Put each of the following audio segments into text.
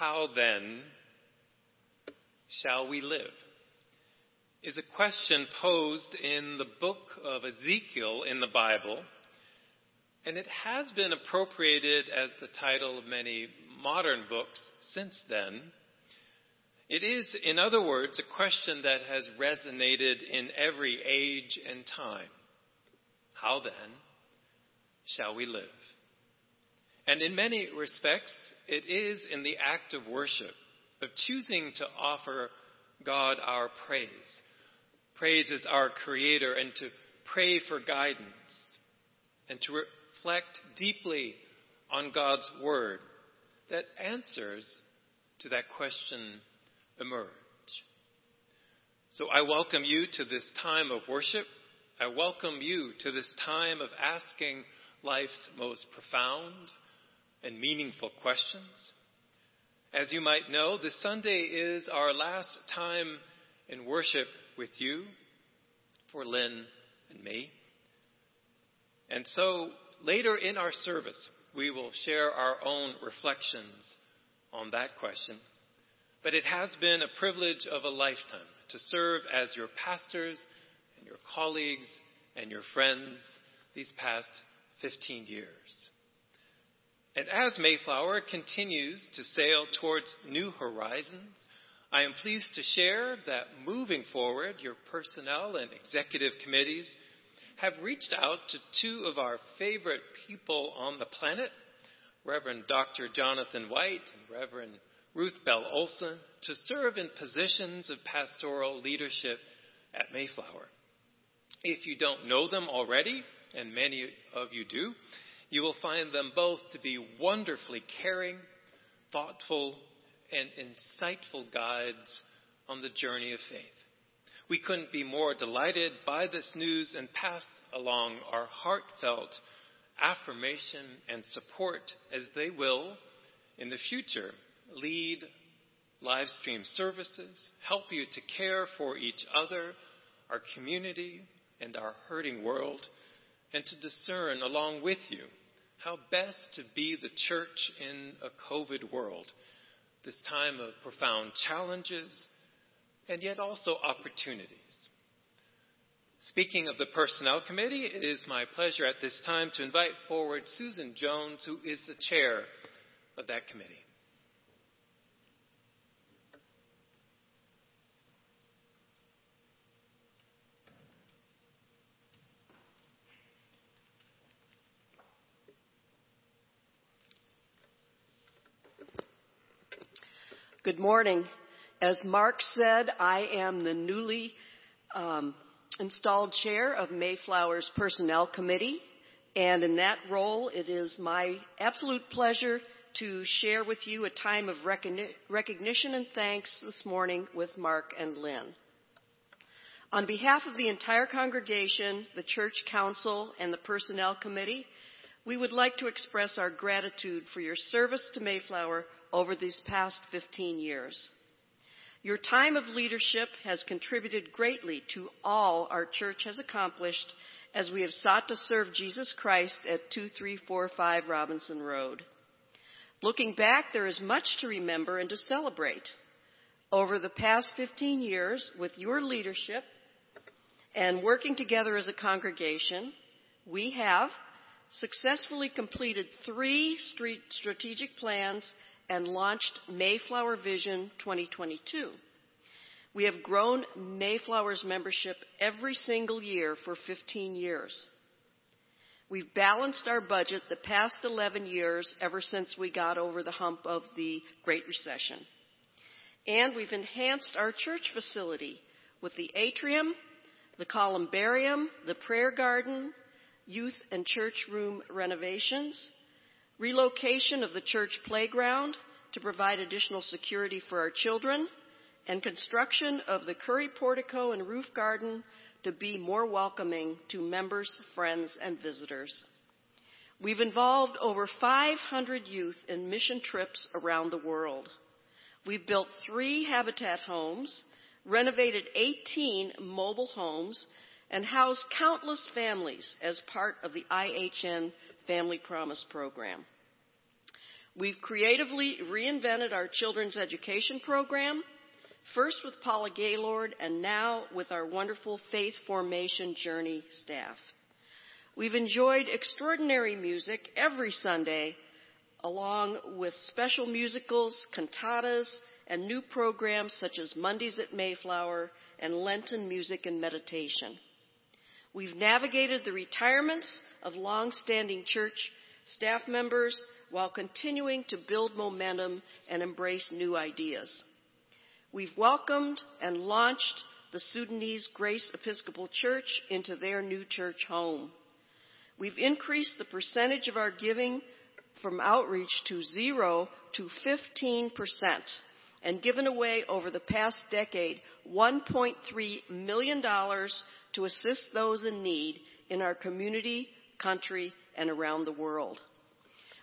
How then shall we live? Is a question posed in the book of Ezekiel in the Bible, and it has been appropriated as the title of many modern books since then. It is, in other words, a question that has resonated in every age and time. How then shall we live? And in many respects, it is in the act of worship, of choosing to offer God our praise. Praise as our Creator and to pray for guidance and to reflect deeply on God's Word that answers to that question emerge. So I welcome you to this time of worship. I welcome you to this time of asking life's most profound and meaningful questions. As you might know, this Sunday is our last time in worship with you for Lynn and me. And so later in our service, we will share our own reflections on that question. But it has been a privilege of a lifetime to serve as your pastors and your colleagues and your friends these past 15 years. And as Mayflower continues to sail towards new horizons, I am pleased to share that moving forward, your personnel and executive committees have reached out to two of our favorite people on the planet, Reverend Dr. Jonathan White and Reverend Ruth Bell Olson, to serve in positions of pastoral leadership at Mayflower. If you don't know them already, and many of you do, you will find them both to be wonderfully caring, thoughtful, and insightful guides on the journey of faith. We couldn't be more delighted by this news and pass along our heartfelt affirmation and support as they will, in the future, lead live stream services, help you to care for each other, our community, and our hurting world, and to discern along with you how best to be the church in a COVID world, this time of profound challenges and yet also opportunities. Speaking of the Personnel Committee, it is my pleasure at this time to invite forward Susan Jones, who is the chair of that committee. Good morning. As Mark said, I am the newly um, installed chair of Mayflower's Personnel Committee, and in that role, it is my absolute pleasure to share with you a time of recognition and thanks this morning with Mark and Lynn. On behalf of the entire congregation, the Church Council, and the Personnel Committee, we would like to express our gratitude for your service to Mayflower over these past 15 years. Your time of leadership has contributed greatly to all our church has accomplished as we have sought to serve Jesus Christ at 2345 Robinson Road. Looking back, there is much to remember and to celebrate. Over the past 15 years, with your leadership and working together as a congregation, we have successfully completed three strategic plans and launched Mayflower Vision 2022. We have grown Mayflower's membership every single year for 15 years. We've balanced our budget the past 11 years ever since we got over the hump of the Great Recession. And we've enhanced our church facility with the atrium, the columbarium, the prayer garden, youth and church room renovations, relocation of the church playground to provide additional security for our children, and construction of the Curry portico and roof garden to be more welcoming to members, friends, and visitors. We've involved over 500 youth in mission trips around the world. We've built three habitat homes, renovated 18 mobile homes, and housed countless families as part of the IHN Family Promise Program. We've creatively reinvented our children's education program, first with Paula Gaylord and now with our wonderful Faith Formation Journey staff. We've enjoyed extraordinary music every Sunday, along with special musicals, cantatas, and new programs such as Mondays at Mayflower and Lenten Music and Meditation. We've navigated the retirements of long-standing church staff members while continuing to build momentum and embrace new ideas. We've welcomed and launched the Sudanese Grace Episcopal Church into their new church home. We've increased the percentage of our giving from outreach to zero to 15% and given away over the past decade $1.3 million to assist those in need in our community, country, and around the world.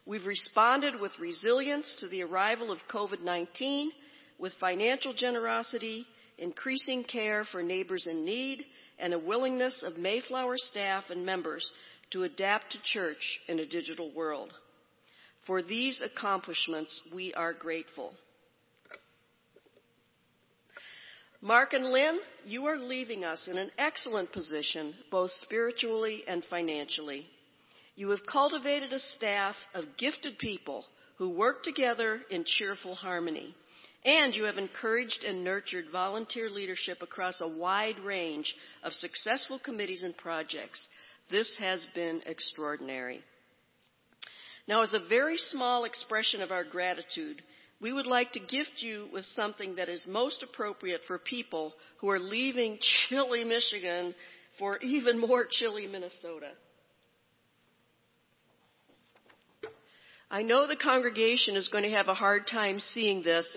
We've responded with resilience to the arrival of COVID 19, with financial generosity, increasing care for neighbors in need, and a willingness of Mayflower staff and members to adapt to church in a digital world. For these accomplishments, we are grateful. Mark and Lynn, you are leaving us in an excellent position, both spiritually and financially. You have cultivated a staff of gifted people who work together in cheerful harmony. And you have encouraged and nurtured volunteer leadership across a wide range of successful committees and projects. This has been extraordinary. Now, as a very small expression of our gratitude, we would like to gift you with something that is most appropriate for people who are leaving chilly Michigan for even more chilly Minnesota. I know the congregation is going to have a hard time seeing this,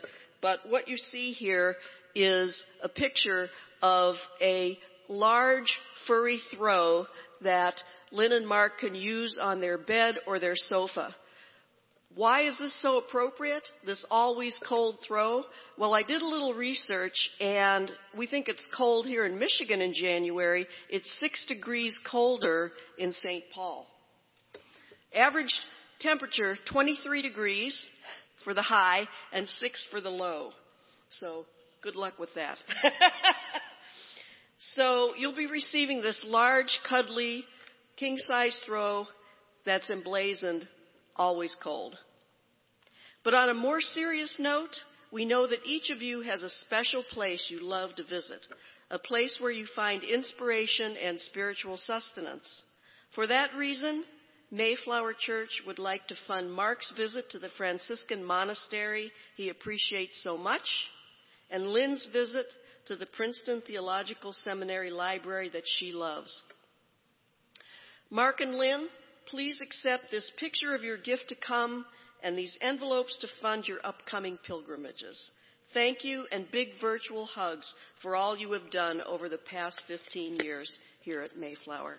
but what you see here is a picture of a large furry throw that Lynn and Mark can use on their bed or their sofa. Why is this so appropriate? This always cold throw? Well, I did a little research and we think it's cold here in Michigan in January. It's six degrees colder in St. Paul. Average temperature 23 degrees for the high and six for the low. So good luck with that. so you'll be receiving this large, cuddly, king size throw that's emblazoned always cold. But on a more serious note, we know that each of you has a special place you love to visit, a place where you find inspiration and spiritual sustenance. For that reason, Mayflower Church would like to fund Mark's visit to the Franciscan monastery he appreciates so much, and Lynn's visit to the Princeton Theological Seminary library that she loves. Mark and Lynn, please accept this picture of your gift to come and these envelopes to fund your upcoming pilgrimages. Thank you and big virtual hugs for all you have done over the past 15 years here at Mayflower.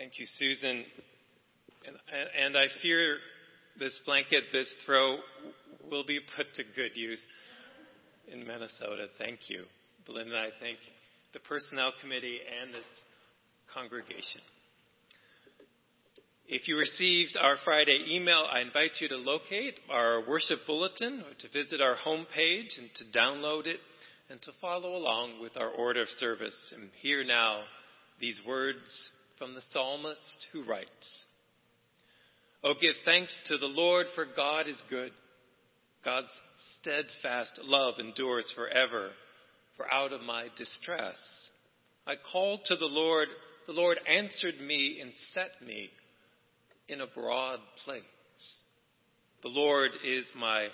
Thank you, Susan. And, and, I fear this blanket, this throw, will be put to good use in Minnesota. Thank you. Belinda I thank the Personnel Committee and this congregation. If you received our Friday email, I invite you to locate our worship bulletin, or to visit our homepage, and to download it, and to follow along with our order of service. And hear now these words from the psalmist who writes, Oh, give thanks to the Lord, for God is good. God's steadfast love endures forever. For out of my distress, I called to the Lord. The Lord answered me and set me in a broad place. The Lord is my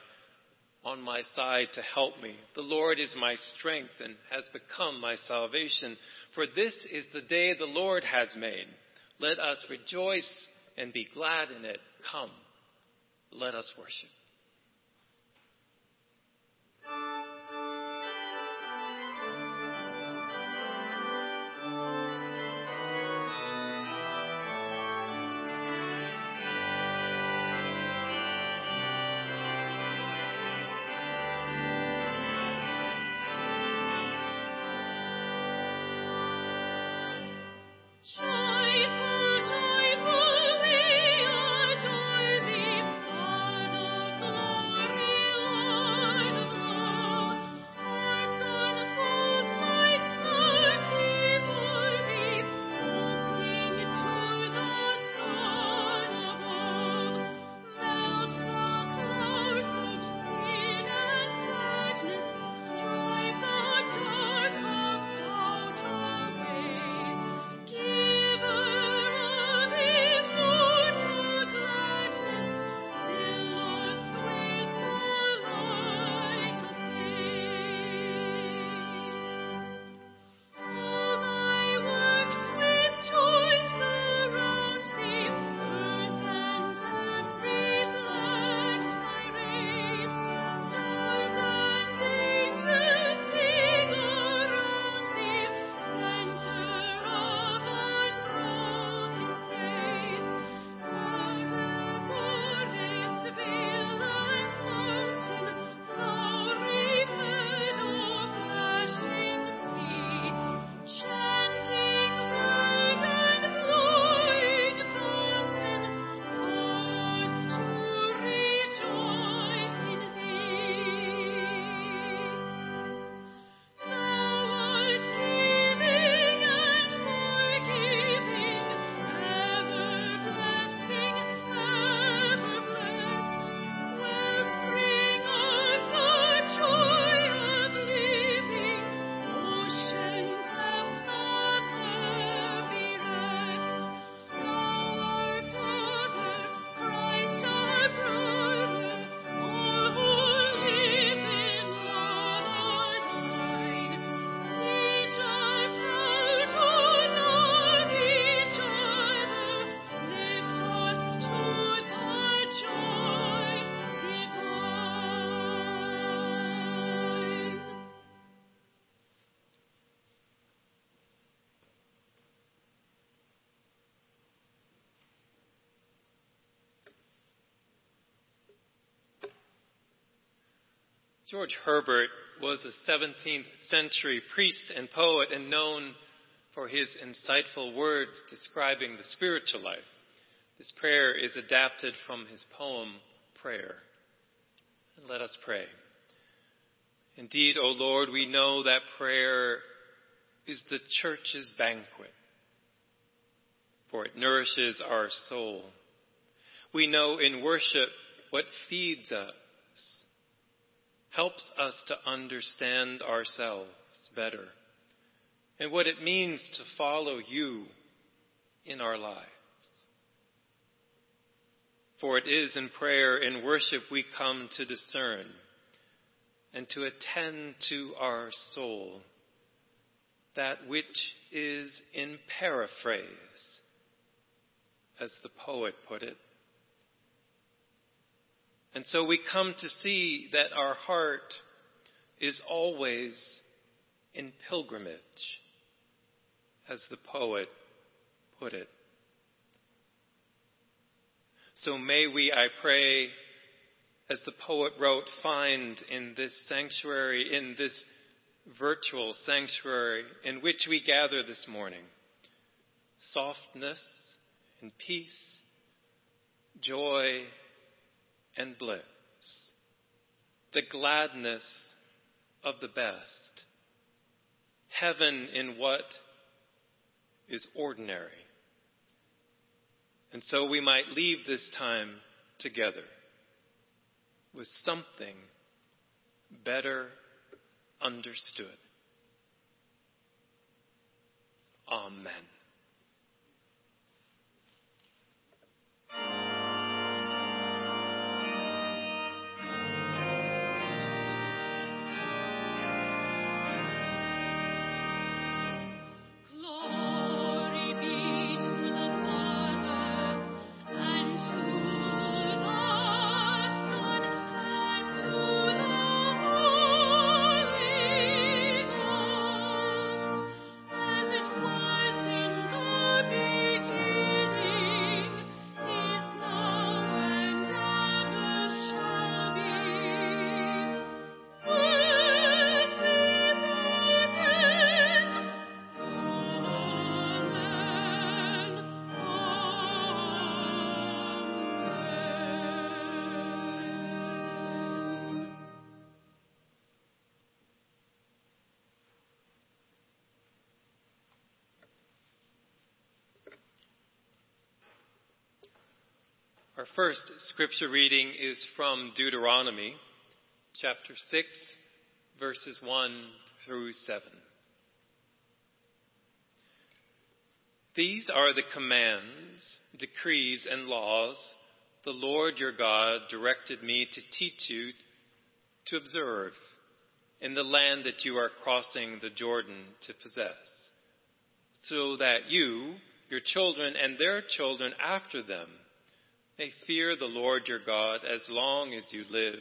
on my side to help me. The Lord is my strength and has become my salvation. For this is the day the Lord has made. Let us rejoice and be glad in it. Come, let us worship. George Herbert was a 17th century priest and poet and known for his insightful words describing the spiritual life. This prayer is adapted from his poem, Prayer. let us pray. Indeed, O Lord, we know that prayer is the church's banquet, for it nourishes our soul. We know in worship what feeds us helps us to understand ourselves better and what it means to follow you in our lives. For it is in prayer and worship we come to discern and to attend to our soul, that which is in paraphrase, as the poet put it, and so we come to see that our heart is always in pilgrimage, as the poet put it. So may we, I pray, as the poet wrote, find in this sanctuary, in this virtual sanctuary in which we gather this morning, softness and peace, joy and bliss, the gladness of the best, heaven in what is ordinary. And so we might leave this time together with something better understood. Amen. Our first scripture reading is from Deuteronomy chapter 6, verses 1 through 7. These are the commands, decrees, and laws the Lord your God directed me to teach you to observe in the land that you are crossing the Jordan to possess, so that you, your children, and their children after them may fear the Lord your God as long as you live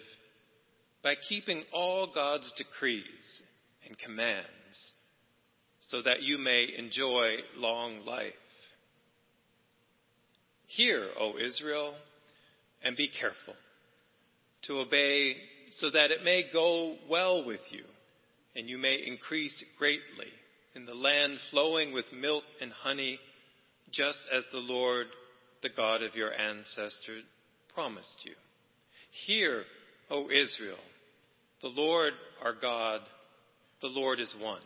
by keeping all God's decrees and commands so that you may enjoy long life. Hear, O Israel, and be careful to obey so that it may go well with you and you may increase greatly in the land flowing with milk and honey, just as the Lord the God of your ancestors promised you. Hear, O Israel, the Lord our God, the Lord is one.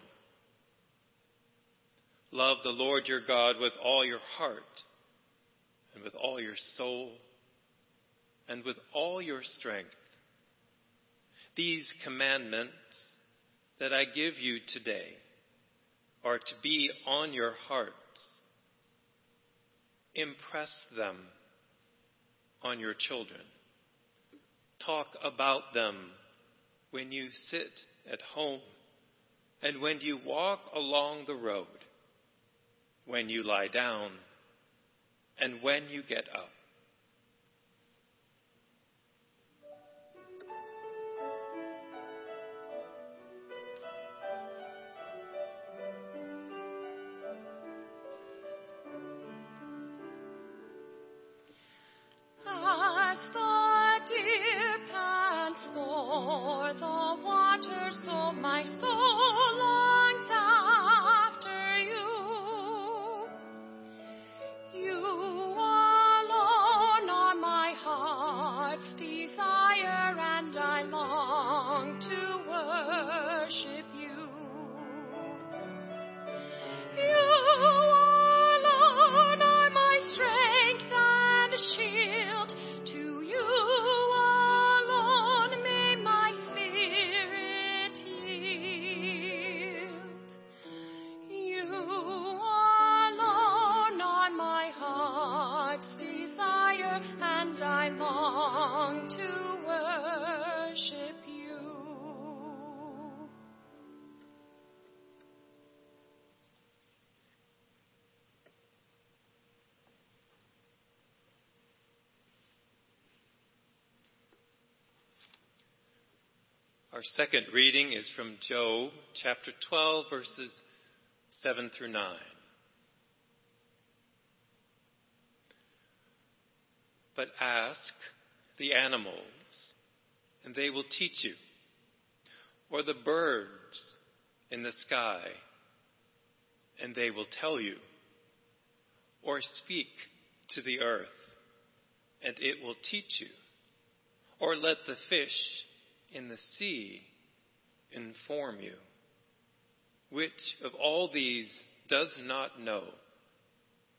Love the Lord your God with all your heart and with all your soul and with all your strength. These commandments that I give you today are to be on your heart Impress them on your children. Talk about them when you sit at home and when you walk along the road, when you lie down and when you get up. Our second reading is from Job chapter 12, verses 7 through 9. But ask the animals, and they will teach you, or the birds in the sky, and they will tell you, or speak to the earth, and it will teach you, or let the fish in the sea inform you? Which of all these does not know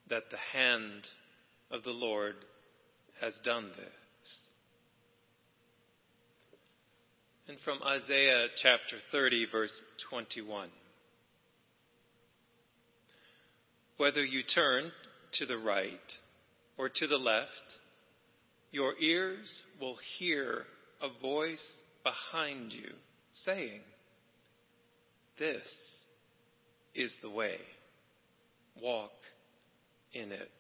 that the hand of the Lord has done this? And from Isaiah chapter 30, verse 21. Whether you turn to the right or to the left, your ears will hear a voice behind you, saying, This is the way. Walk in it.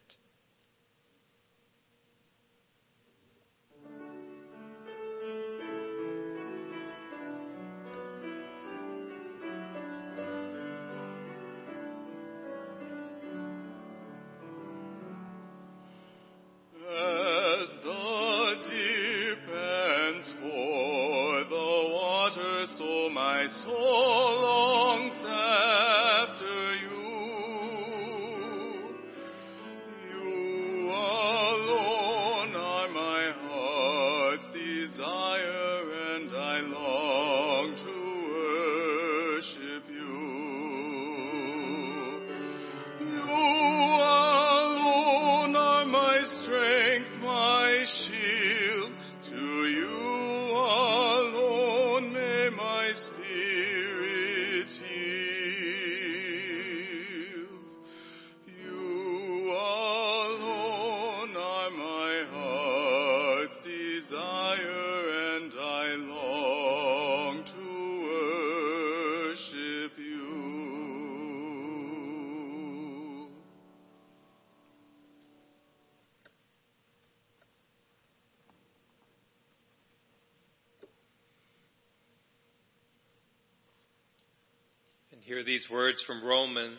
Hear these words from Romans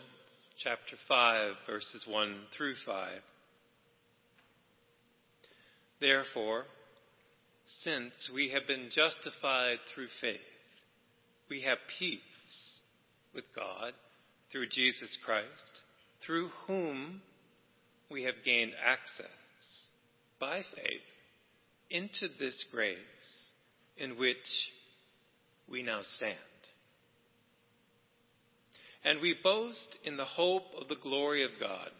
chapter 5, verses 1 through 5. Therefore, since we have been justified through faith, we have peace with God through Jesus Christ, through whom we have gained access by faith into this grace in which we now stand. And we boast in the hope of the glory of God.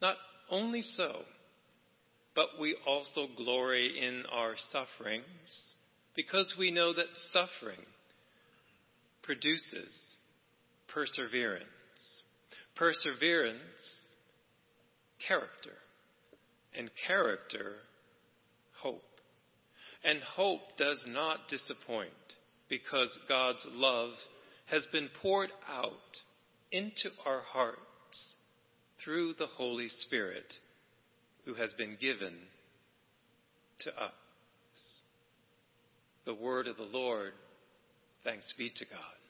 Not only so, but we also glory in our sufferings because we know that suffering produces perseverance. Perseverance, character. And character, hope. And hope does not disappoint because God's love has been poured out into our hearts through the Holy Spirit who has been given to us. The word of the Lord. Thanks be to God.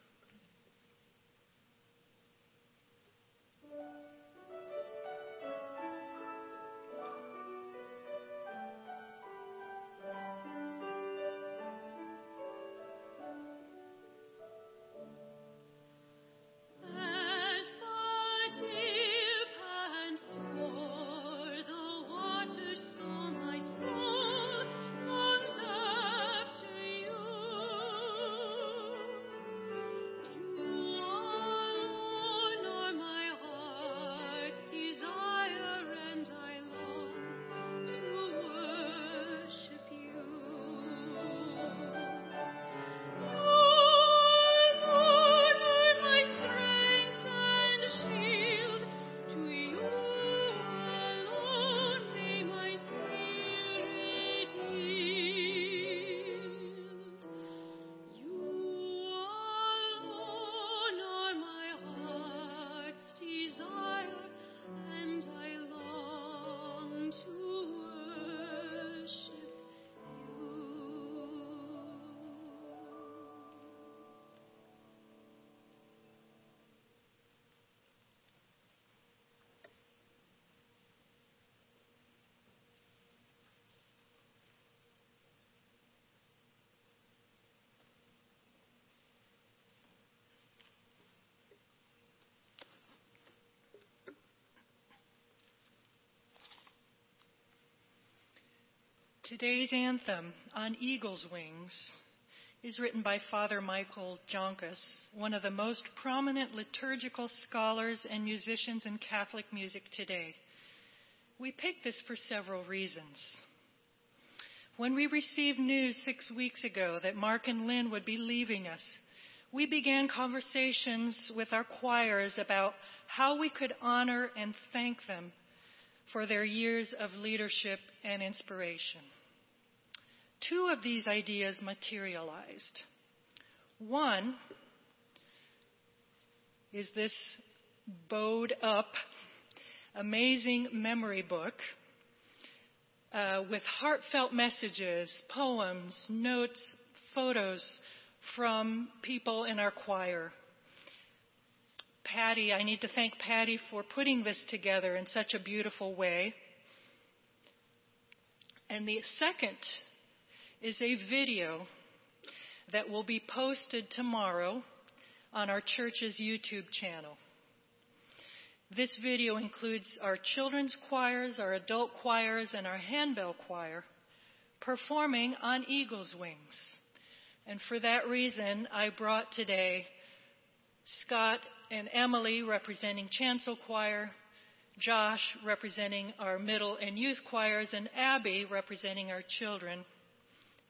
Today's anthem, On Eagle's Wings, is written by Father Michael Joncas, one of the most prominent liturgical scholars and musicians in Catholic music today. We picked this for several reasons. When we received news six weeks ago that Mark and Lynn would be leaving us, we began conversations with our choirs about how we could honor and thank them for their years of leadership and inspiration. Two of these ideas materialized. One is this bowed up, amazing memory book uh, with heartfelt messages, poems, notes, photos from people in our choir. Patty, I need to thank Patty for putting this together in such a beautiful way. And the second is a video that will be posted tomorrow on our church's YouTube channel. This video includes our children's choirs, our adult choirs, and our handbell choir performing on eagle's wings. And for that reason, I brought today Scott and Emily representing chancel choir, Josh representing our middle and youth choirs, and Abby representing our children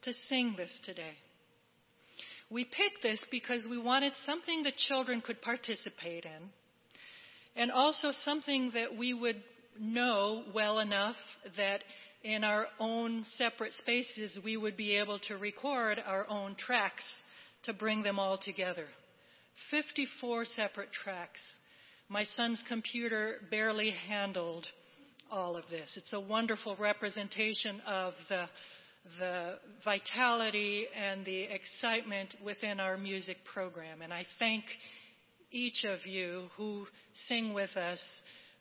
to sing this today. We picked this because we wanted something that children could participate in, and also something that we would know well enough that in our own separate spaces we would be able to record our own tracks to bring them all together. 54 separate tracks. My son's computer barely handled all of this. It's a wonderful representation of the the vitality and the excitement within our music program. And I thank each of you who sing with us,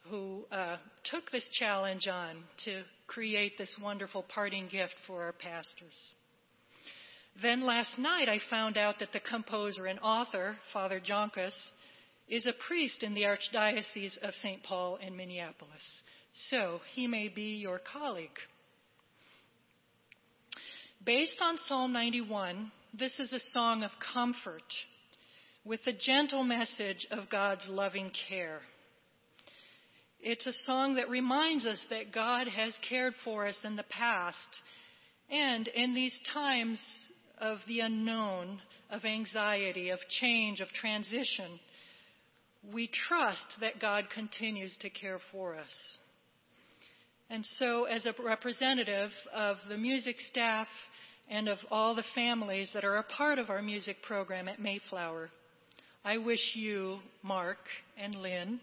who uh, took this challenge on to create this wonderful parting gift for our pastors. Then last night I found out that the composer and author, Father Joncas, is a priest in the Archdiocese of St. Paul in Minneapolis. So he may be your colleague. Based on Psalm 91, this is a song of comfort with a gentle message of God's loving care. It's a song that reminds us that God has cared for us in the past and in these times of the unknown, of anxiety, of change, of transition, we trust that God continues to care for us. And so, as a representative of the music staff and of all the families that are a part of our music program at Mayflower. I wish you, Mark and Lynn,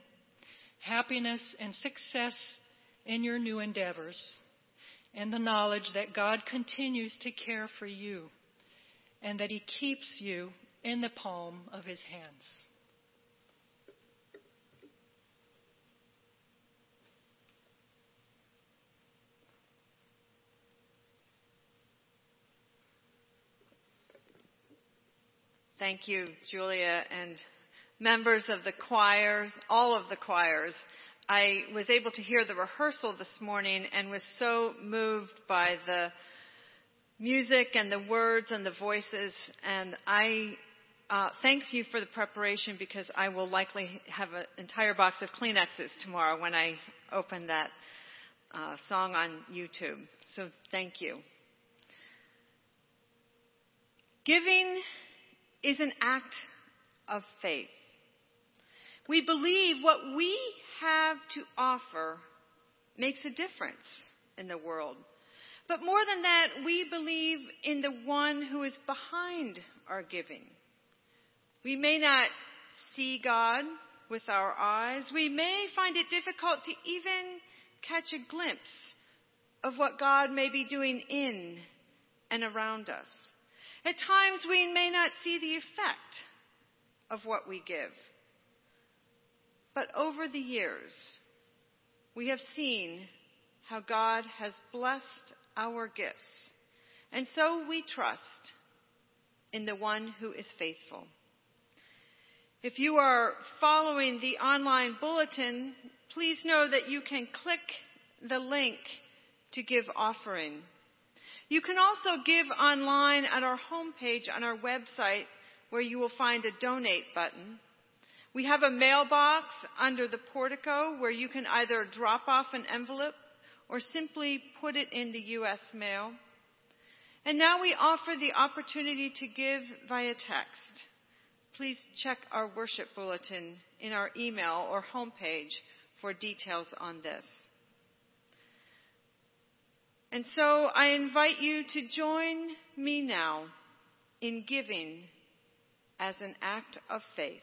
happiness and success in your new endeavors and the knowledge that God continues to care for you and that He keeps you in the palm of His hands. Thank you, Julia, and members of the choirs, all of the choirs. I was able to hear the rehearsal this morning and was so moved by the music and the words and the voices. And I uh, thank you for the preparation because I will likely have an entire box of Kleenexes tomorrow when I open that uh, song on YouTube. So thank you. Giving is an act of faith. We believe what we have to offer makes a difference in the world. But more than that, we believe in the one who is behind our giving. We may not see God with our eyes. We may find it difficult to even catch a glimpse of what God may be doing in and around us. At times we may not see the effect of what we give. But over the years, we have seen how God has blessed our gifts. And so we trust in the one who is faithful. If you are following the online bulletin, please know that you can click the link to give offering. You can also give online at our homepage on our website where you will find a donate button. We have a mailbox under the portico where you can either drop off an envelope or simply put it in the U.S. mail. And now we offer the opportunity to give via text. Please check our worship bulletin in our email or homepage for details on this. And so I invite you to join me now in giving as an act of faith.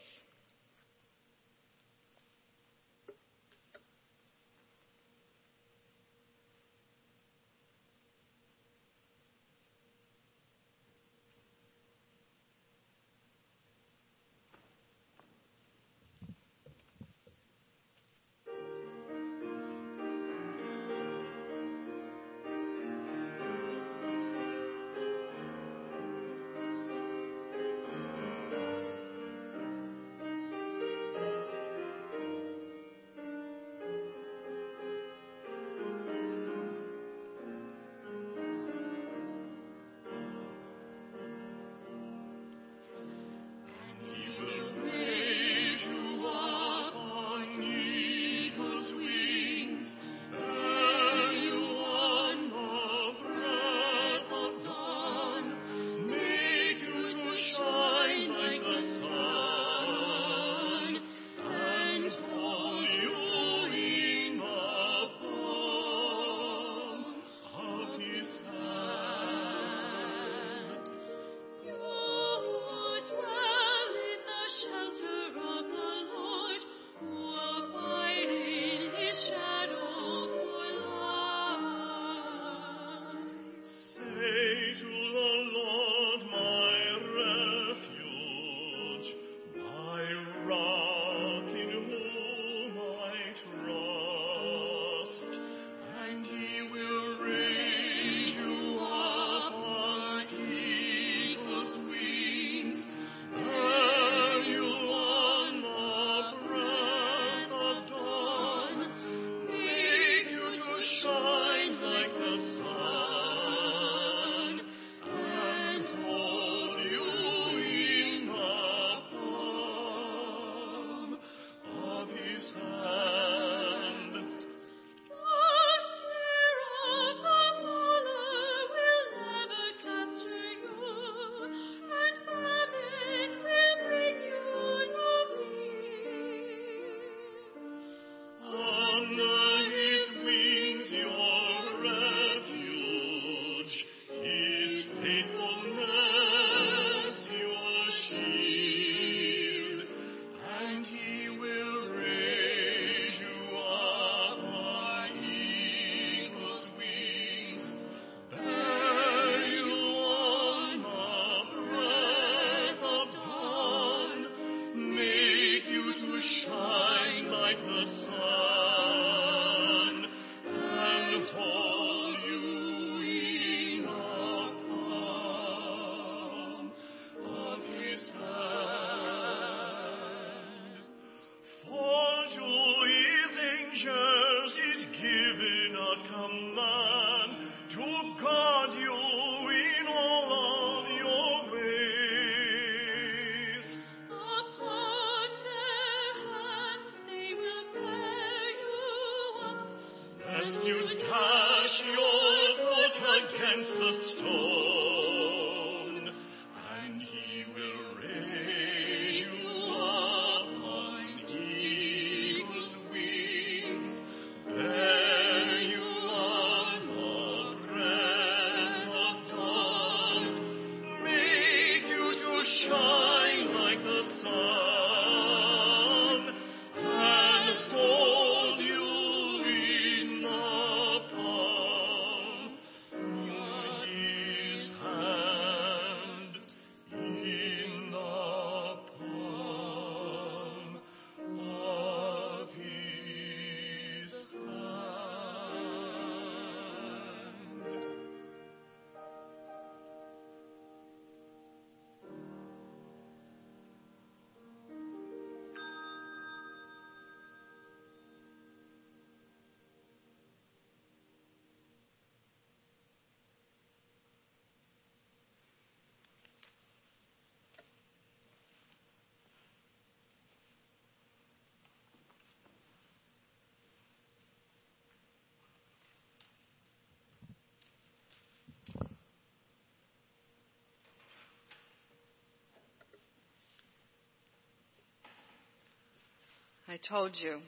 I told you.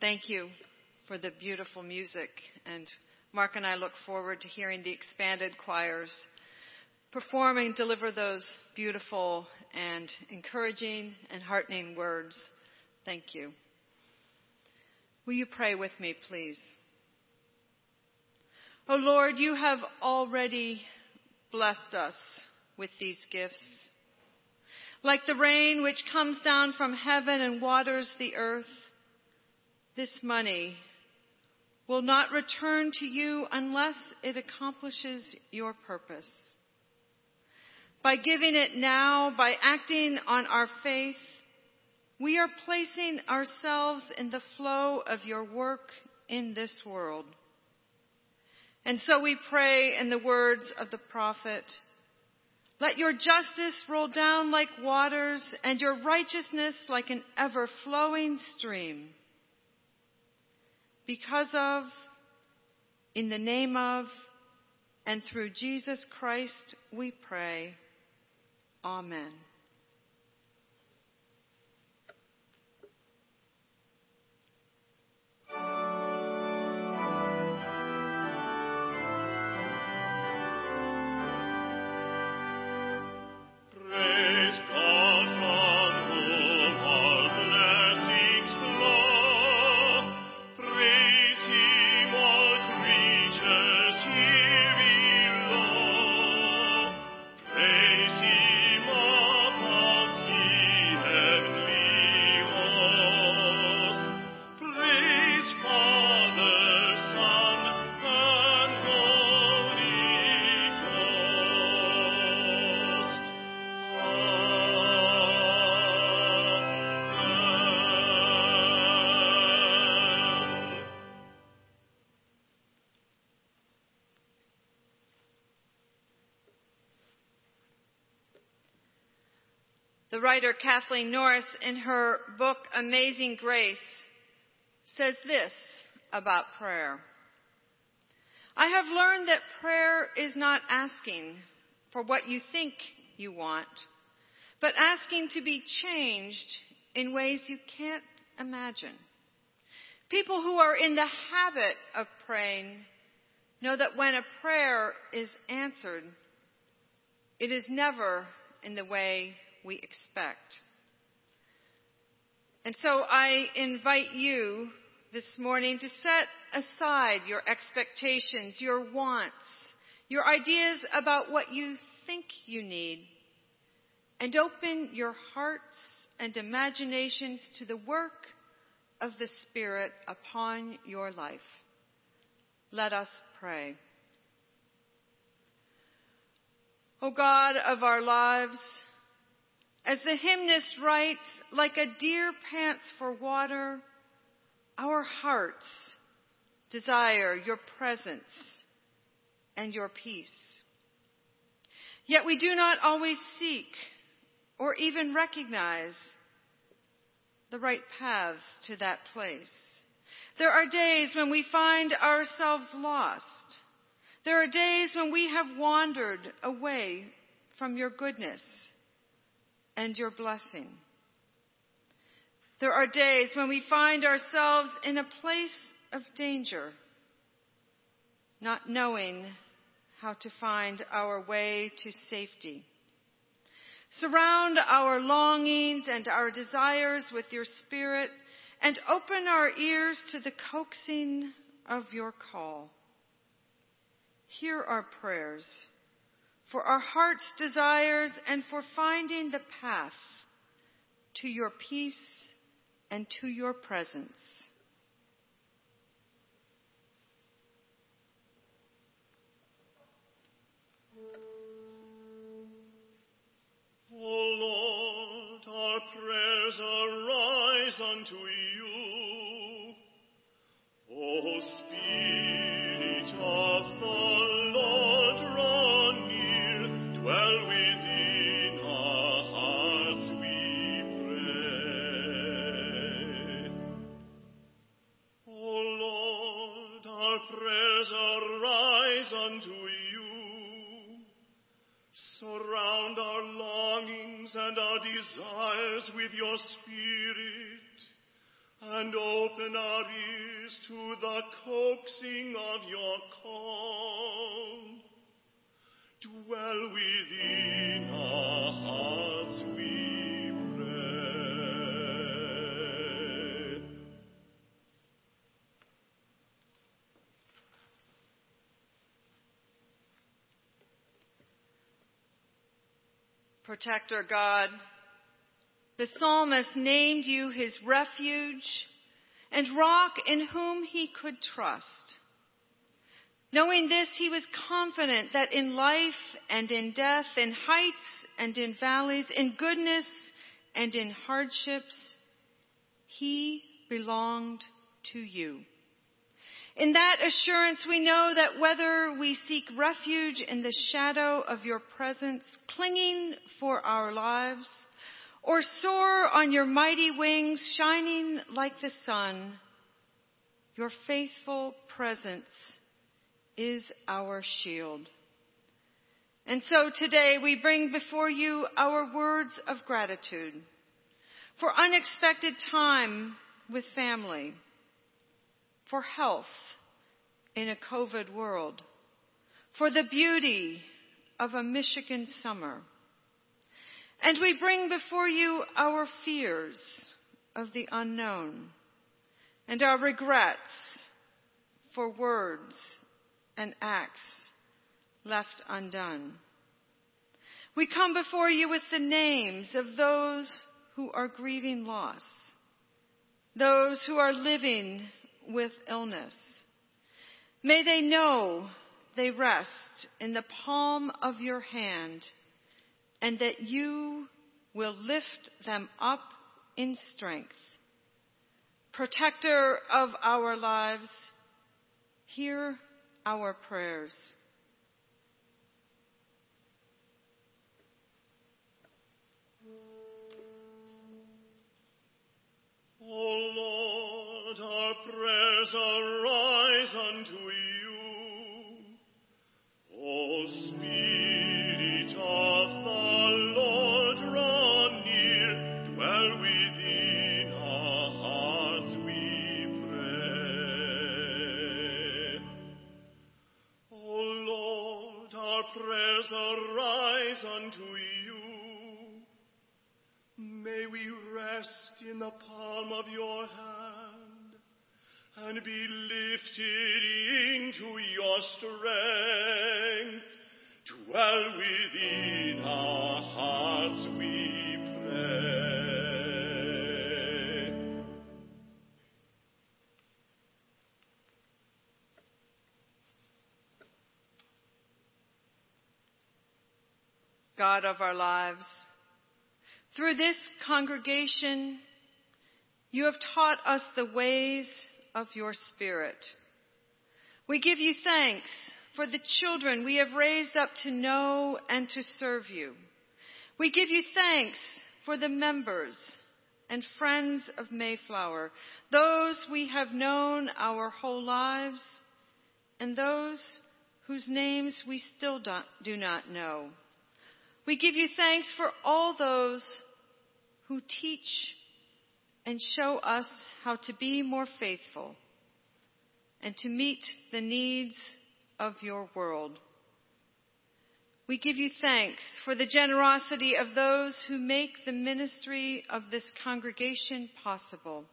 Thank you for the beautiful music. And Mark and I look forward to hearing the expanded choirs perform and deliver those beautiful and encouraging and heartening words. Thank you. Will you pray with me, please? Oh Lord, you have already blessed us with these gifts. Like the rain which comes down from heaven and waters the earth, this money will not return to you unless it accomplishes your purpose. By giving it now, by acting on our faith, we are placing ourselves in the flow of your work in this world. And so we pray in the words of the prophet, let your justice roll down like waters and your righteousness like an ever flowing stream. Because of, in the name of, and through Jesus Christ we pray. Amen. Writer Kathleen Norris, in her book Amazing Grace, says this about prayer. I have learned that prayer is not asking for what you think you want, but asking to be changed in ways you can't imagine. People who are in the habit of praying know that when a prayer is answered, it is never in the way we expect. And so I invite you this morning to set aside your expectations, your wants, your ideas about what you think you need, and open your hearts and imaginations to the work of the Spirit upon your life. Let us pray. O God of our lives, as the hymnist writes, like a deer pants for water, our hearts desire your presence and your peace. Yet we do not always seek or even recognize the right paths to that place. There are days when we find ourselves lost. There are days when we have wandered away from your goodness and your blessing. There are days when we find ourselves in a place of danger, not knowing how to find our way to safety. Surround our longings and our desires with your spirit and open our ears to the coaxing of your call. Hear our prayers for our heart's desires, and for finding the path to your peace and to your presence. O Lord, our prayers arise unto you. O Spirit of Surround our longings and our desires with your Spirit, and open our ears to the coaxing of your call. Dwell within our hearts, Protector God, the psalmist named you his refuge and rock in whom he could trust. Knowing this, he was confident that in life and in death, in heights and in valleys, in goodness and in hardships, he belonged to you. In that assurance, we know that whether we seek refuge in the shadow of your presence, clinging for our lives, or soar on your mighty wings, shining like the sun, your faithful presence is our shield. And so today we bring before you our words of gratitude for unexpected time with family, for health in a COVID world, for the beauty of a Michigan summer. And we bring before you our fears of the unknown and our regrets for words and acts left undone. We come before you with the names of those who are grieving loss, those who are living with illness. May they know they rest in the palm of your hand and that you will lift them up in strength. Protector of our lives, hear our prayers. O Lord, our prayers arise unto you. O Spirit be lifted into your strength. Dwell within our hearts, we pray. God of our lives, through this congregation, you have taught us the ways of your Spirit. We give you thanks for the children we have raised up to know and to serve you. We give you thanks for the members and friends of Mayflower, those we have known our whole lives and those whose names we still do not know. We give you thanks for all those who teach and show us how to be more faithful and to meet the needs of your world. We give you thanks for the generosity of those who make the ministry of this congregation possible.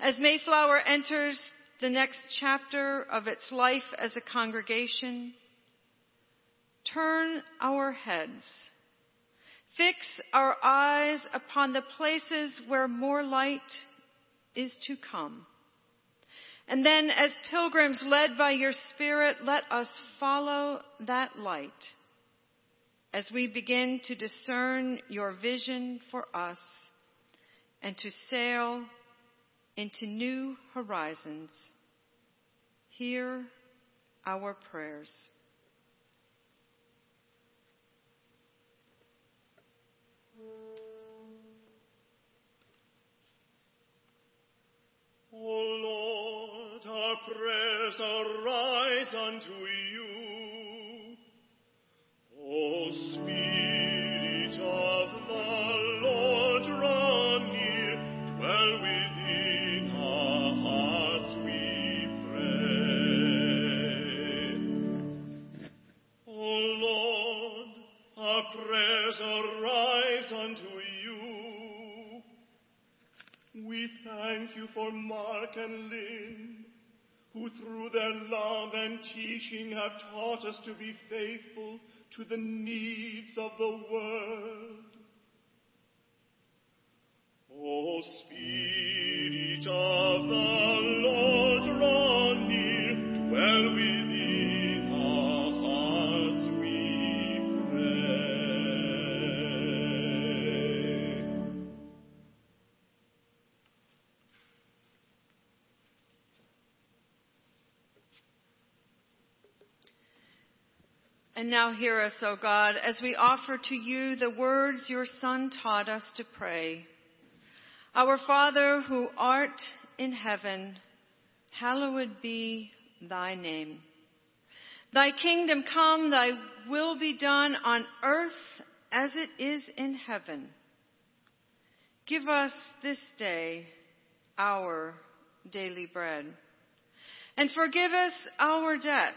As Mayflower enters the next chapter of its life as a congregation, turn our heads. Fix our eyes upon the places where more light is to come. And then as pilgrims led by your Spirit, let us follow that light as we begin to discern your vision for us and to sail into new horizons. Hear our prayers. O Lord, our prayers arise unto you. Teaching have taught us to be faithful to the needs of the world. O Spirit Now hear us, O God, as we offer to you the words your Son taught us to pray. Our Father who art in heaven, hallowed be thy name. Thy kingdom come, thy will be done on earth as it is in heaven. Give us this day our daily bread. And forgive us our debts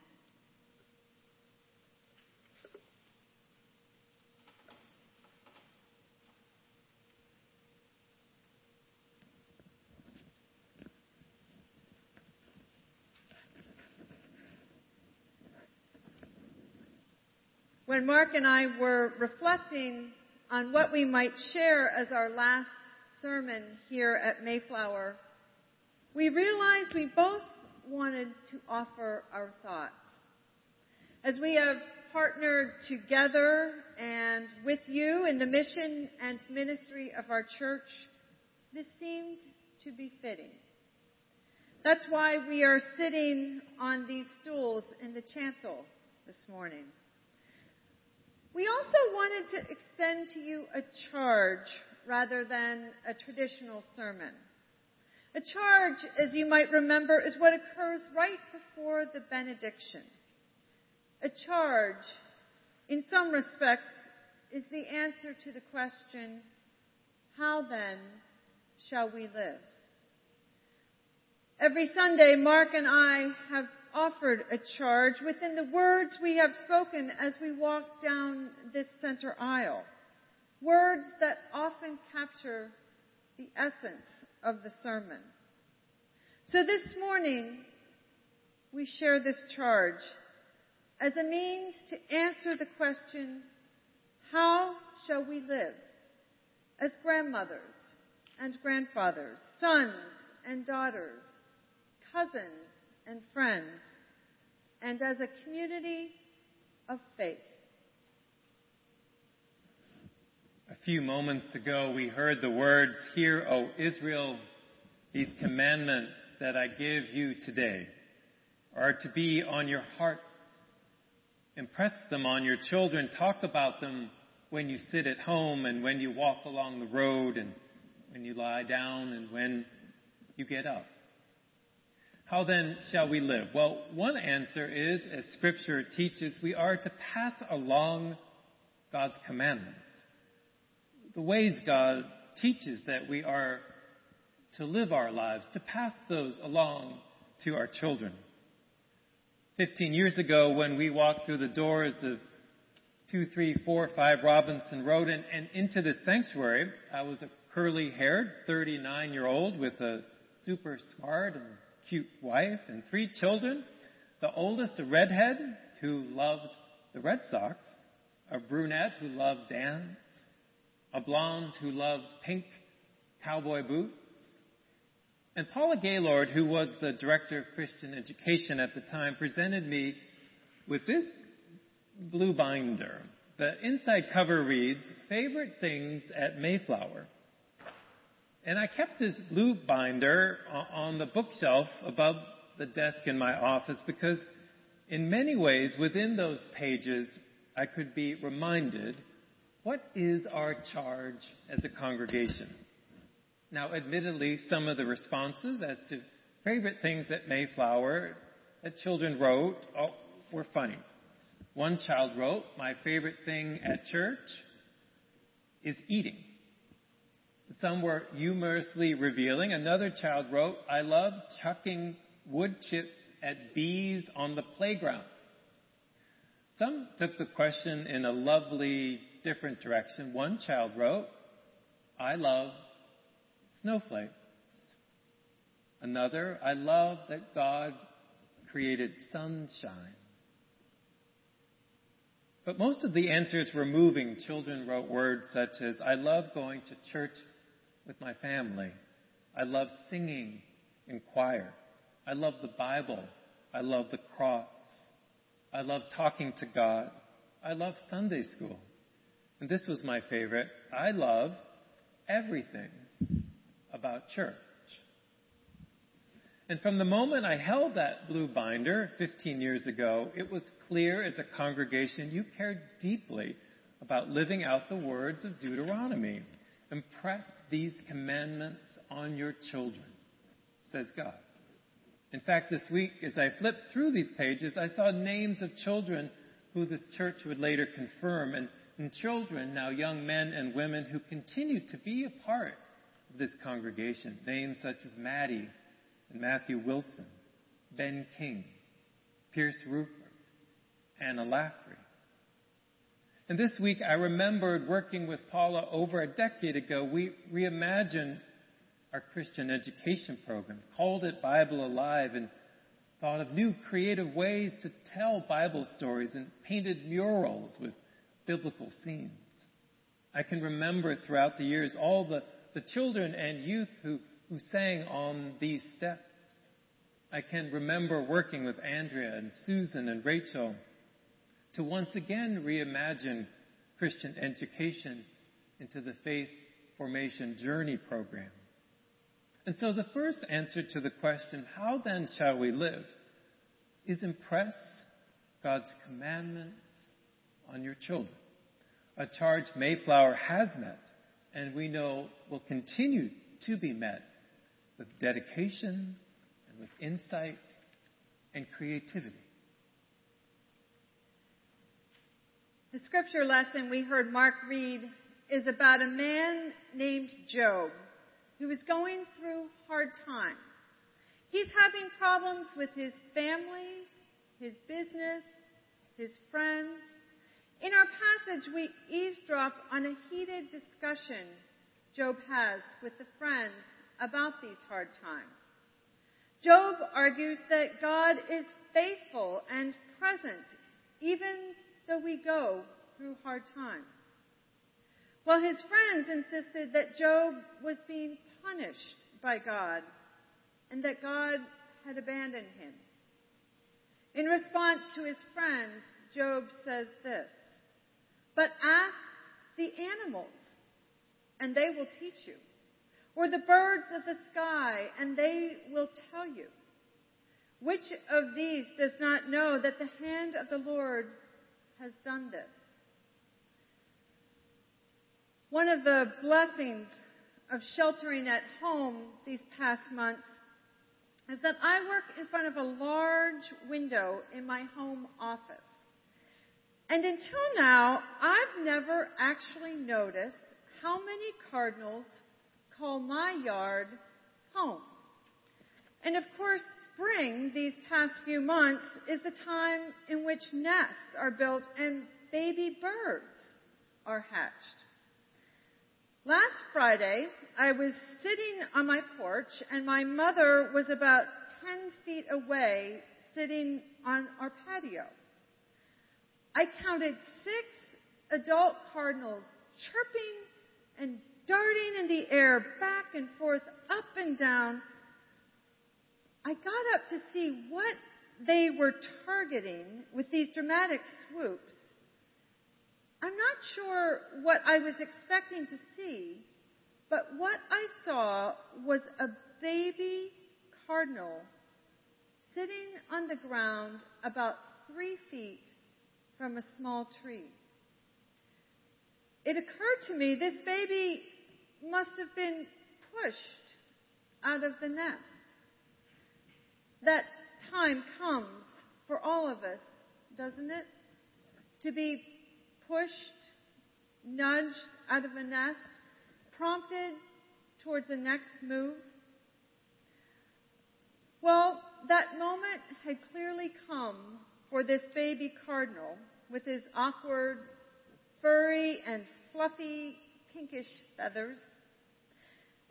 When Mark and I were reflecting on what we might share as our last sermon here at Mayflower, we realized we both wanted to offer our thoughts. As we have partnered together and with you in the mission and ministry of our church, this seemed to be fitting. That's why we are sitting on these stools in the chancel this morning. We also wanted to extend to you a charge rather than a traditional sermon. A charge, as you might remember, is what occurs right before the benediction. A charge, in some respects, is the answer to the question, how then shall we live? Every Sunday, Mark and I have offered a charge within the words we have spoken as we walk down this center aisle. Words that often capture the essence of the sermon. So this morning, we share this charge as a means to answer the question, how shall we live as grandmothers and grandfathers, sons and daughters, cousins and friends, and as a community of faith. A few moments ago, we heard the words, Hear, O Israel, these commandments that I give you today are to be on your hearts. Impress them on your children. Talk about them when you sit at home and when you walk along the road and when you lie down and when you get up. How then shall we live? Well, one answer is, as scripture teaches, we are to pass along God's commandments. The ways God teaches that we are to live our lives, to pass those along to our children. Fifteen years ago, when we walked through the doors of 2345 Robinson Road and, and into the sanctuary, I was a curly haired 39 year old with a super smart and cute wife and three children. The oldest, a redhead who loved the Red Sox, a brunette who loved dance, a blonde who loved pink cowboy boots, and Paula Gaylord, who was the director of Christian education at the time, presented me with this blue binder. The inside cover reads, Favorite Things at Mayflower. And I kept this blue binder on the bookshelf above the desk in my office because in many ways within those pages I could be reminded what is our charge as a congregation. Now admittedly some of the responses as to favorite things at Mayflower that children wrote oh, were funny. One child wrote, my favorite thing at church is eating. Some were humorously revealing. Another child wrote, I love chucking wood chips at bees on the playground. Some took the question in a lovely, different direction. One child wrote, I love snowflakes. Another, I love that God created sunshine. But most of the answers were moving. Children wrote words such as, I love going to church with my family. I love singing in choir. I love the Bible. I love the cross. I love talking to God. I love Sunday school. And this was my favorite. I love everything about church. And from the moment I held that blue binder 15 years ago, it was clear as a congregation you cared deeply about living out the words of Deuteronomy. Impress these commandments on your children, says God. In fact, this week, as I flipped through these pages, I saw names of children who this church would later confirm, and, and children, now young men and women, who continue to be a part of this congregation. Names such as Maddie and Matthew Wilson, Ben King, Pierce Rupert, Anna Laffrey. And this week I remembered working with Paula over a decade ago. We reimagined our Christian education program, called it Bible Alive, and thought of new creative ways to tell Bible stories and painted murals with biblical scenes. I can remember throughout the years all the, the children and youth who who sang on these steps. I can remember working with Andrea and Susan and Rachel to once again reimagine Christian education into the faith formation journey program. And so the first answer to the question, how then shall we live, is impress God's commandments on your children. A charge Mayflower has met and we know will continue to be met with dedication and with insight and creativity. The scripture lesson we heard Mark read is about a man named Job who is going through hard times. He's having problems with his family, his business, his friends. In our passage, we eavesdrop on a heated discussion Job has with the friends about these hard times. Job argues that God is faithful and present even though we go through hard times. While his friends insisted that Job was being punished by God and that God had abandoned him. In response to his friends, Job says this, But ask the animals, and they will teach you or the birds of the sky, and they will tell you. Which of these does not know that the hand of the Lord has done this? One of the blessings of sheltering at home these past months is that I work in front of a large window in my home office. And until now, I've never actually noticed how many cardinals call my yard home. And of course, spring, these past few months, is the time in which nests are built and baby birds are hatched. Last Friday, I was sitting on my porch and my mother was about 10 feet away sitting on our patio. I counted six adult cardinals chirping and darting in the air back and forth, up and down. I got up to see what they were targeting with these dramatic swoops. I'm not sure what I was expecting to see, but what I saw was a baby cardinal sitting on the ground about three feet from a small tree. It occurred to me this baby must have been pushed out of the nest. That time comes for all of us, doesn't it? To be pushed, nudged out of a nest, prompted towards the next move? Well, that moment had clearly come for this baby cardinal with his awkward, furry, and fluffy pinkish feathers.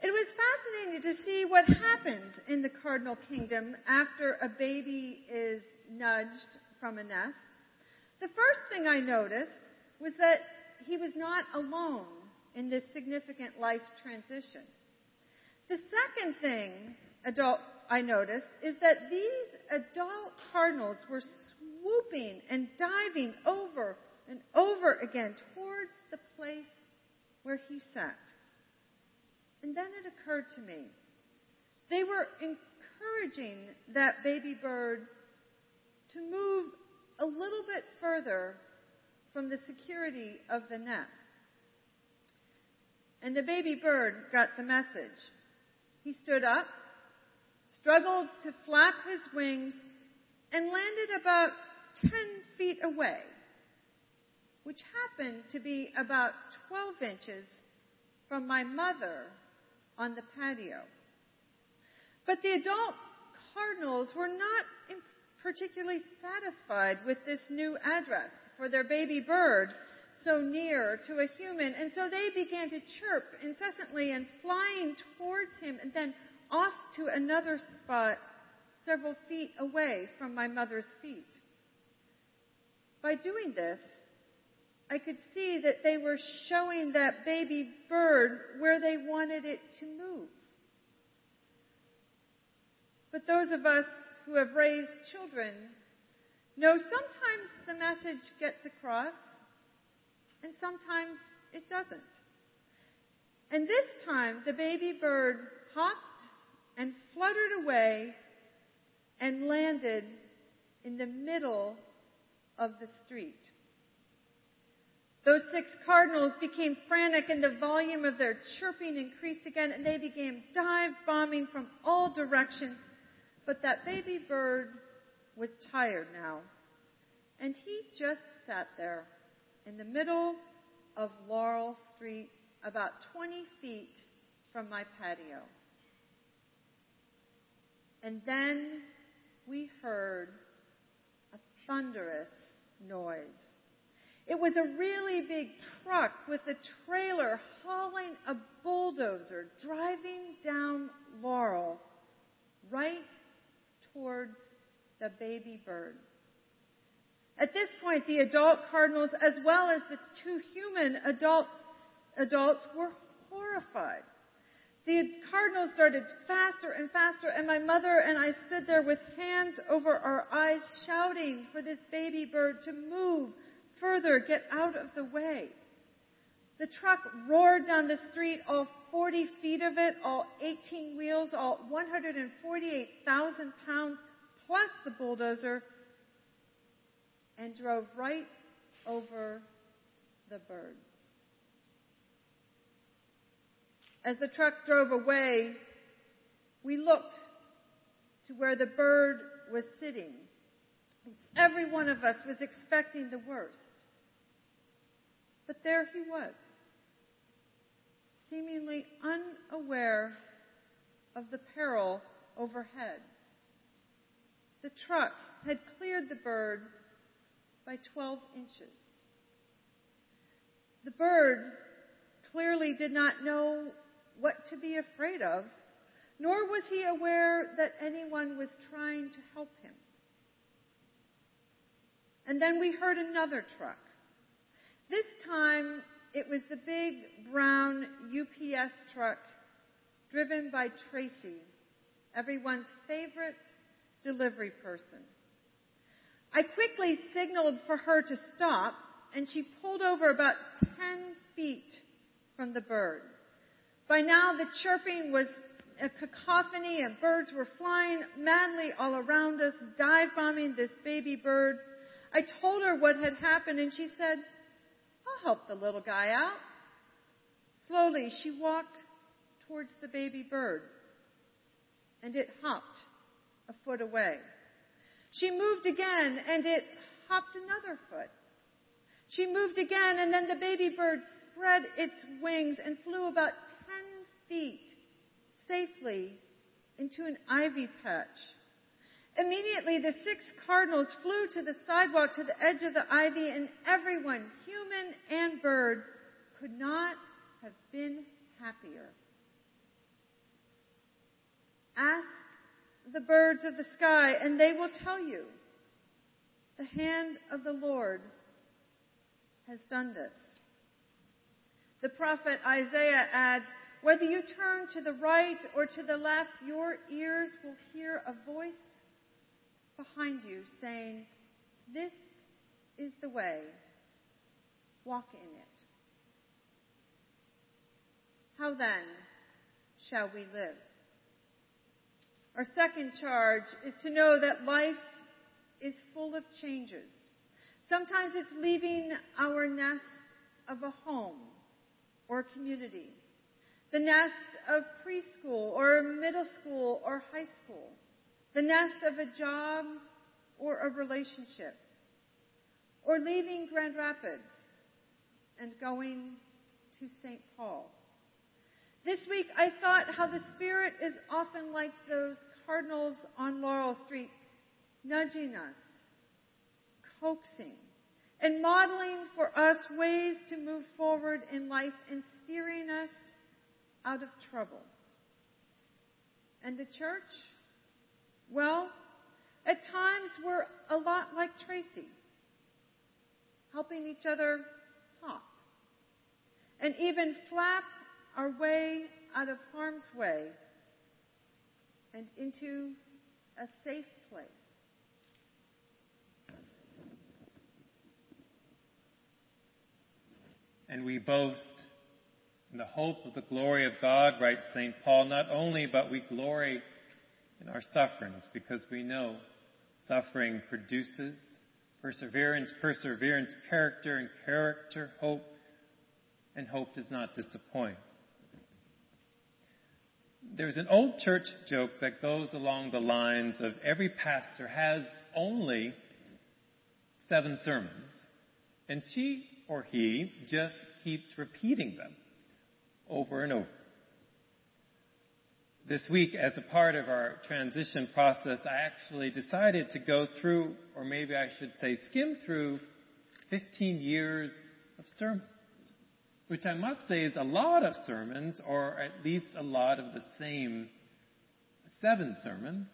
It was fascinating to see what happens in the cardinal kingdom after a baby is nudged from a nest. The first thing I noticed was that he was not alone in this significant life transition. The second thing adult I noticed is that these adult cardinals were swooping and diving over and over again towards the place where he sat. And then it occurred to me. They were encouraging that baby bird to move a little bit further from the security of the nest. And the baby bird got the message. He stood up, struggled to flap his wings, and landed about 10 feet away, which happened to be about 12 inches from my mother on the patio. But the adult cardinals were not particularly satisfied with this new address for their baby bird so near to a human, and so they began to chirp incessantly and flying towards him and then off to another spot several feet away from my mother's feet. By doing this, I could see that they were showing that baby bird where they wanted it to move. But those of us who have raised children know sometimes the message gets across and sometimes it doesn't. And this time the baby bird hopped and fluttered away and landed in the middle of the street. Those six cardinals became frantic and the volume of their chirping increased again and they began dive bombing from all directions. But that baby bird was tired now. And he just sat there in the middle of Laurel Street, about 20 feet from my patio. And then we heard a thunderous noise. It was a really big truck with a trailer hauling a bulldozer driving down Laurel right towards the baby bird. At this point, the adult cardinals, as well as the two human adult, adults, were horrified. The cardinals darted faster and faster, and my mother and I stood there with hands over our eyes, shouting for this baby bird to move further, get out of the way. The truck roared down the street, all 40 feet of it, all 18 wheels, all 148,000 pounds, plus the bulldozer, and drove right over the bird. As the truck drove away, we looked to where the bird was sitting. Every one of us was expecting the worst. But there he was seemingly unaware of the peril overhead. The truck had cleared the bird by 12 inches. The bird clearly did not know what to be afraid of, nor was he aware that anyone was trying to help him. And then we heard another truck. This time it was the big brown UPS truck driven by Tracy, everyone's favorite delivery person. I quickly signaled for her to stop, and she pulled over about 10 feet from the bird. By now, the chirping was a cacophony, and birds were flying madly all around us, dive bombing this baby bird. I told her what had happened, and she said, I'll help the little guy out. Slowly, she walked towards the baby bird, and it hopped a foot away. She moved again, and it hopped another foot. She moved again, and then the baby bird spread its wings and flew about 10 feet safely into an ivy patch. Immediately, the six cardinals flew to the sidewalk to the edge of the ivy, and everyone, human and bird, could not have been happier. Ask the birds of the sky, and they will tell you the hand of the Lord has done this. The prophet Isaiah adds, whether you turn to the right or to the left, your ears will hear a voice behind you saying, This is the way, walk in it. How then shall we live? Our second charge is to know that life is full of changes. Sometimes it's leaving our nest of a home or community, the nest of preschool or middle school or high school, the nest of a job or a relationship, or leaving Grand Rapids and going to St. Paul. This week I thought how the Spirit is often like those cardinals on Laurel Street, nudging us, coaxing, and modeling for us ways to move forward in life and steering us out of trouble. And the church? Well, at times we're a lot like Tracy, helping each other hop and even flap our way out of harm's way and into a safe place. And we boast in the hope of the glory of God, writes St. Paul, not only, but we glory in our sufferings because we know suffering produces perseverance, perseverance, character, and character, hope, and hope does not disappoint. There's an old church joke that goes along the lines of every pastor has only seven sermons, and she or he just keeps repeating them over and over. This week, as a part of our transition process, I actually decided to go through, or maybe I should say skim through, 15 years of sermons, which I must say is a lot of sermons, or at least a lot of the same seven sermons.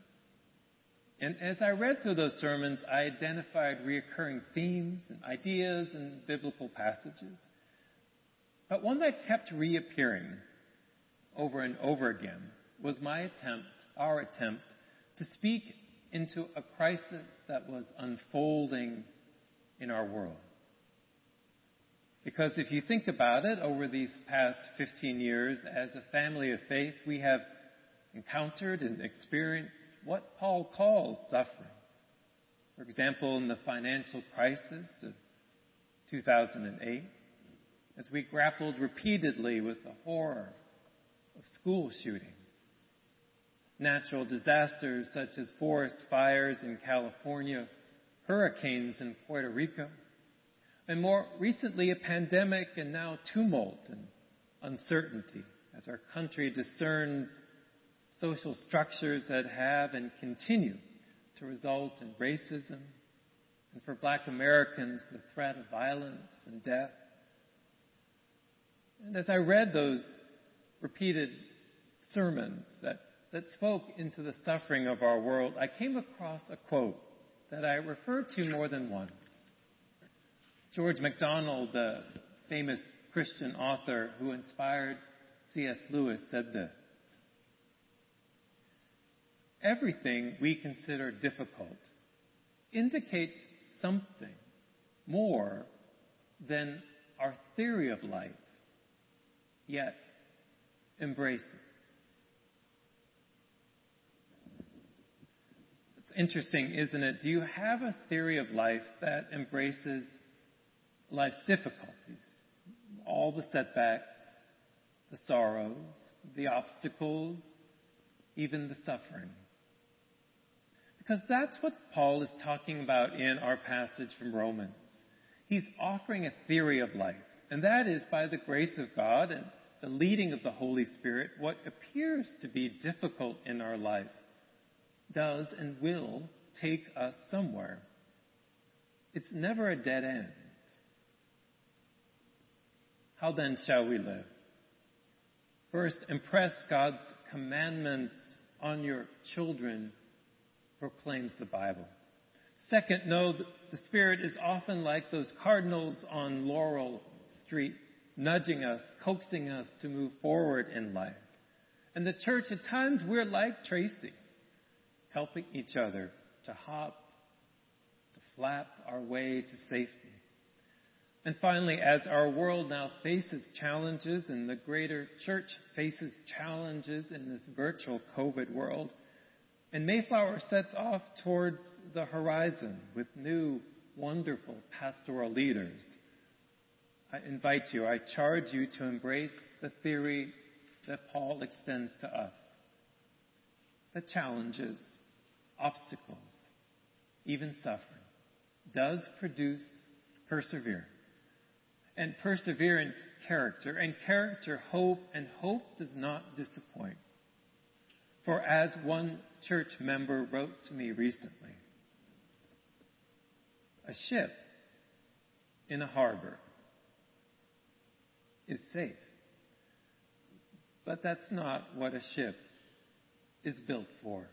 And as I read through those sermons, I identified reoccurring themes and ideas and biblical passages. But one that kept reappearing over and over again was my attempt, our attempt, to speak into a crisis that was unfolding in our world. Because if you think about it, over these past 15 years, as a family of faith, we have encountered and experienced what Paul calls suffering. For example, in the financial crisis of 2008, as we grappled repeatedly with the horror of school shootings, natural disasters such as forest fires in California, hurricanes in Puerto Rico, and more recently a pandemic and now tumult and uncertainty as our country discerns social structures that have and continue to result in racism, and for black Americans, the threat of violence and death. And as I read those repeated sermons that, that spoke into the suffering of our world, I came across a quote that I referred to more than once. George MacDonald, the famous Christian author who inspired C.S. Lewis, said this everything we consider difficult indicates something more than our theory of life, yet embrace it. It's interesting, isn't it? Do you have a theory of life that embraces life's difficulties? All the setbacks, the sorrows, the obstacles, even the suffering. Because that's what Paul is talking about in our passage from Romans. He's offering a theory of life, and that is by the grace of God and the leading of the Holy Spirit, what appears to be difficult in our life does and will take us somewhere. It's never a dead end. How then shall we live? First, impress God's commandments on your children, proclaims the Bible. Second, know that the Spirit is often like those cardinals on Laurel Street, nudging us, coaxing us to move forward in life. And the church, at times, we're like Tracy, helping each other to hop, to flap our way to safety. And finally, as our world now faces challenges and the greater church faces challenges in this virtual COVID world, and Mayflower sets off towards the horizon with new, wonderful pastoral leaders, I invite you, I charge you to embrace the theory that Paul extends to us. The challenges, obstacles, even suffering does produce perseverance. And perseverance, character, and character, hope, and hope does not disappoint. For as one church member wrote to me recently, a ship in a harbor is safe. But that's not what a ship is built for.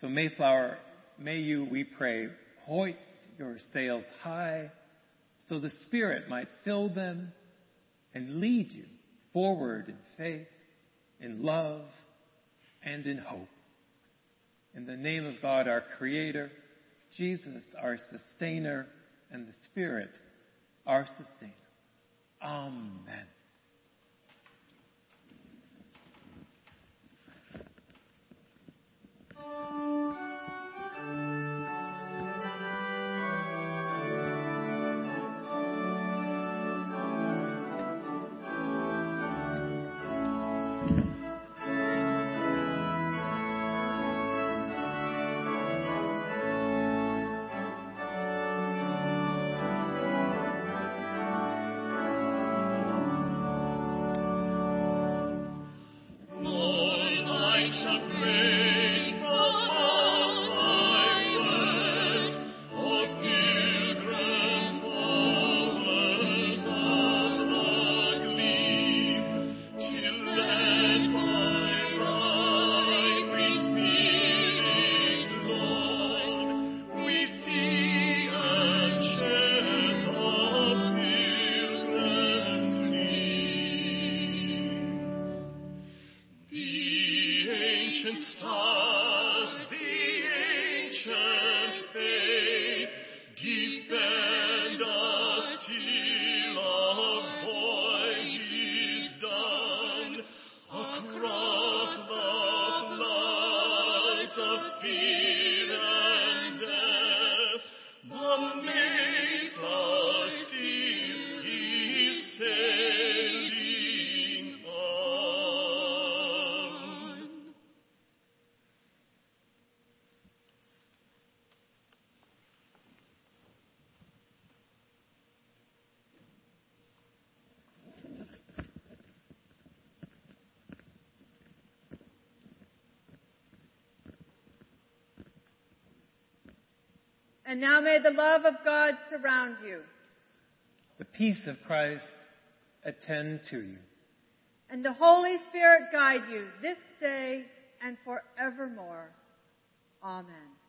So Mayflower, may you, we pray, hoist your sails high so the Spirit might fill them and lead you forward in faith, in love, and in hope. In the name of God, our Creator, Jesus, our Sustainer, and the Spirit, our Sustainer. Amen. And now may the love of God surround you. The peace of Christ attend to you. And the Holy Spirit guide you this day and forevermore. Amen.